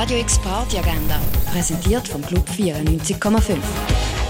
Radio X Party Agenda, präsentiert vom Club 94,5.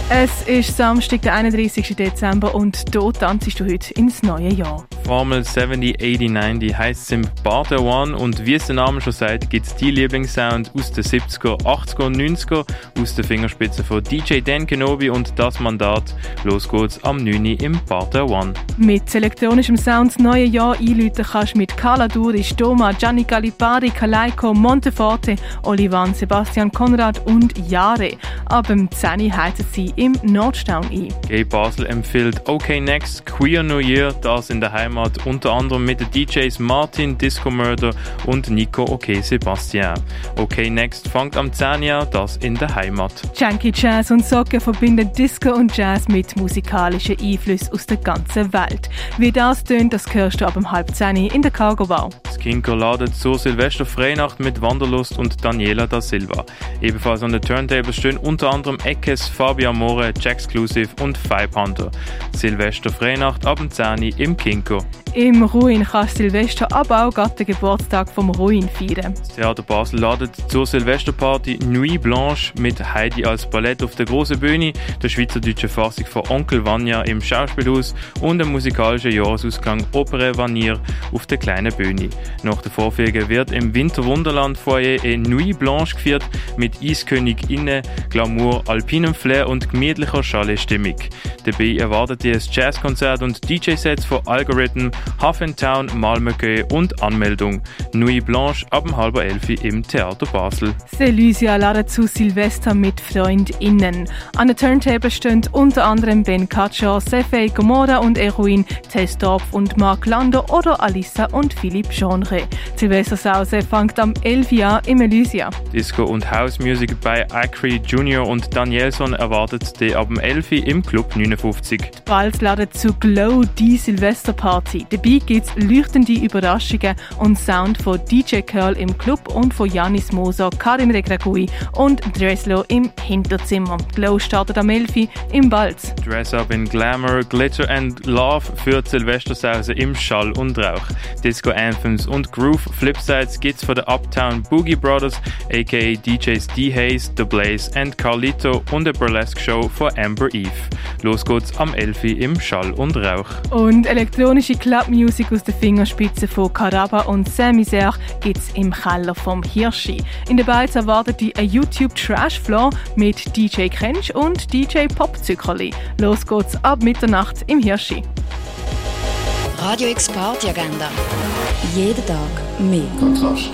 Es ist Samstag, der 31. Dezember und hier tanzt du heute ins neue Jahr. Formel 70, 80, 90 heisst es im Barter One und wie es der Name schon sagt, gibt es die Lieblingssound aus den 70er, 80er und 90er aus den Fingerspitzen von DJ Dan Kenobi und das Mandat. Los geht's am 9. im Barter One. Mit elektronischem Sound das neue Jahr einläuten kannst mit Carla Duri, Stoma, Gianni Calipari, Kalaiko, Monteforte, Olivan, Sebastian Konrad und Jare. Ab dem 10. heizen sie im Nordstau ein. Gay Basel empfiehlt OK Next Queer New Year, das in der Heimat, unter anderem mit den DJs Martin, Disco Murder und Nico OK Sebastian. OK Next fängt am 10. Jahr, das in der Heimat. Junkie Jazz und Socken verbinden Disco und Jazz mit musikalischen Einflüssen aus der ganzen Welt. Wie das tönt, das hörst du ab um halb 10 in der Cargo Bar. Skinker ladet zur Silvester Freinacht mit Wanderlust und Daniela da Silva. Ebenfalls an den Turntables stehen unter anderem Eckes, Fabian More, Jacksclusive und Five Hunter. Silvester Freinacht ab dem 10 im Kinko. Im Ruin kannst du Silvester, aber auch den Geburtstag vom Ruin feiern. Das Theater Basel ladet zur Silvesterparty Nuit Blanche mit Heidi als Ballett auf der großen Bühne, der schweizerdeutschen Fassung von Onkel Vanya im Schauspielhaus und dem musikalischen Jahresausklang Opere Vanier auf der kleinen Bühne. Nach der Vorführung wird im Winterwunderland Foyer eine Nuit Blanche geführt mit Eiskönig innen, Glamour, alpinem Flair und gemütlicher Chalet-Stimmung. Dabei erwartet ihr ein Jazzkonzert und DJ-Sets von Algorithm, Town, Malmöke und Anmeldung. Nuit Blanche ab um halb elf im Theater Basel. Selusia ladet zu Silvester mit FreundInnen. An der Turntable stehen unter anderem Ben Katscher, Sefei Gomorra und Eruin, Testorf und Mark Lando oder Alissa und Philipp Genre. Silvester Sause fängt am 11. Jahr im Elysia. Disco und House Music bei Acri Junior und Danielson erwartet die ab dem 11. im Club 59. Bald ladet zu Glow die Silvesterparty. Dabei gibt es leuchtende Überraschungen und Sound von DJ Curl im Club und von Janis Moser, Karim Regragui und Dreslo im Hinterzimmer. Glow startet am 11. im Balz. Dress Up in Glamour, Glitter and Love für Silvestersause im Schall und Rauch. Disco Anthems und Groove Flipsides gibt's von der Uptown Boogie Brothers, aka DJs D Hayes, The Blaze and Carlito und der Burlesque Show von Amber Eve. Los geht's am 11. im Schall und Rauch. Und elektronische Clubmusik aus den Fingerspitzen von Caraba und Saint-Misère gibt's im Keller vom Hirschi. In der Beiz erwartet die ein YouTube Trash Floor mit DJ Krensch und DJ Pop Zuckerli. Los geht's ab Mitternacht im Hirschi. Radio X Party Agenda. Jeden Tag mehr. Kontrast.